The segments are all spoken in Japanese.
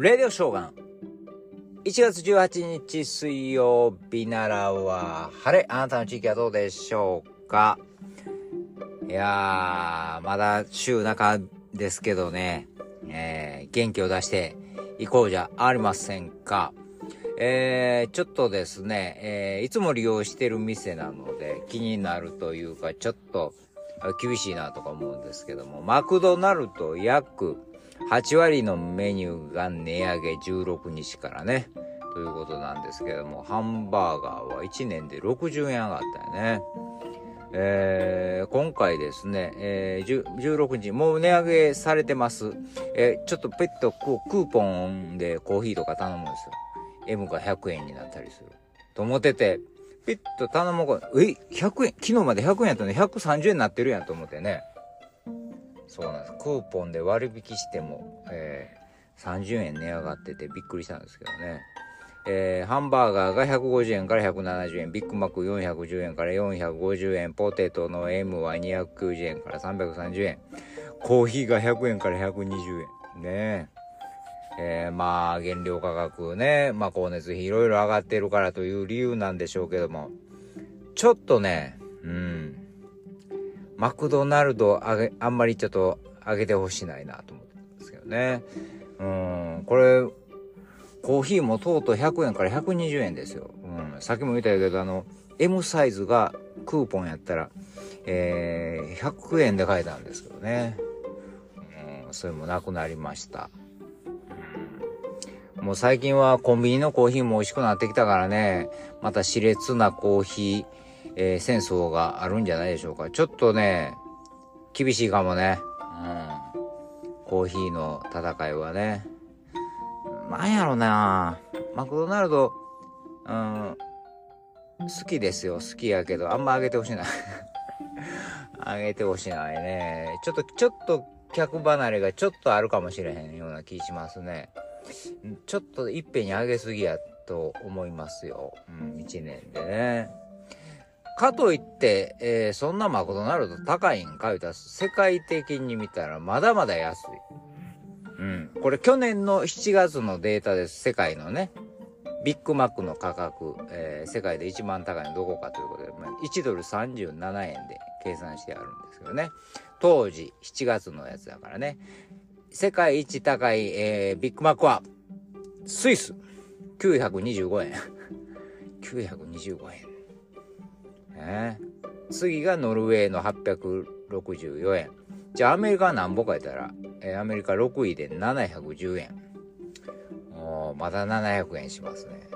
レディオショーガン。1月18日水曜日ならは晴れ。あなたの地域はどうでしょうか？いやー、まだ週中ですけどね、えー、元気を出していこうじゃありませんか。えー、ちょっとですね、えー、いつも利用してる店なので気になるというか、ちょっと厳しいなとか思うんですけども、マクドナルド約8割のメニューが値上げ16日からね、ということなんですけども、ハンバーガーは1年で60円上がったよね。えー、今回ですね、えー、16日、もう値上げされてます。えー、ちょっとペットクーポンでコーヒーとか頼むんですよ。M が100円になったりする。と思ってて、ピッと頼もうか、え、100円、昨日まで100円やったのに130円になってるやんと思ってね。そうなんです。クーポンで割引しても、えー、30円値上がっててびっくりしたんですけどね。えー、ハンバーガーが150円から170円、ビッグマック410円から450円、ポテトの M は290円から330円、コーヒーが100円から120円。ねえー、まあ、原料価格ね、まあ、光熱費いろいろ上がってるからという理由なんでしょうけども、ちょっとね、うん、マクドナルドあげ、あんまりちょっと上げてほしないなと思ってんですけどね。うん、これ、コーヒーもとうとう100円から120円ですよ。うん、さっきも言ったけど、あの、M サイズがクーポンやったら、えー、100円で買えたんですけどね。うん、それもなくなりました。もう最近はコンビニのコーヒーも美味しくなってきたからね、また熾烈なコーヒー、えー、戦争があるんじゃないでしょうか。ちょっとね、厳しいかもね。うん。コーヒーの戦いはね。なんやろなマクドナルド、うん、好きですよ。好きやけど、あんまあげてほしいない。あげてほしいないね。ちょっと、ちょっと客離れがちょっとあるかもしれへんような気しますね。ちょっといっぺんに上げすぎやと思いますよ。うん、1年でね。かといって、えー、そんなマクドナルド高いんか言うたら、世界的に見たらまだまだ安い。うん。これ去年の7月のデータです。世界のね。ビッグマックの価格、えー、世界で一番高いのどこかということで、まあ、1ドル37円で計算してあるんですけどね。当時、7月のやつだからね。世界一高い、えー、ビッグマックは、スイス、925円。925円。ね。次がノルウェーの864円。じゃあアメリカは何ぼかやったら、えー、アメリカ6位で710円。おまだ700円しますね。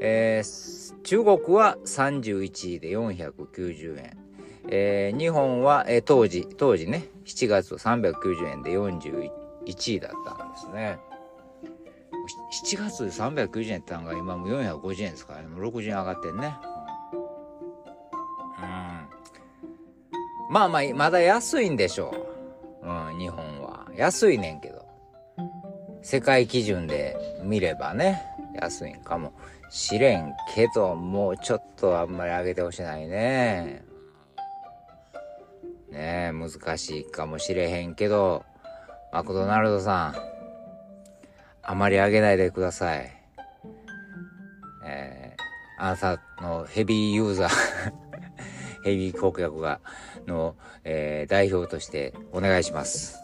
えー、中国は31位で490円。えー、日本は、えー、当時、当時ね、7月390円で41位だったんですね。7月で390円ってのが今も450円ですから、ね、もう60円上がってんね。まあまあ、まだ安いんでしょう。うん、日本は。安いねんけど。世界基準で見ればね、安いんかもしれんけど、もうちょっとあんまり上げてほしないね。ねえ、難しいかもしれへんけど、マクドナルドさん、あまり上げないでください。えー、あなたのヘビーユーザーヘビー顧客が、の、えー、代表としてお願いします。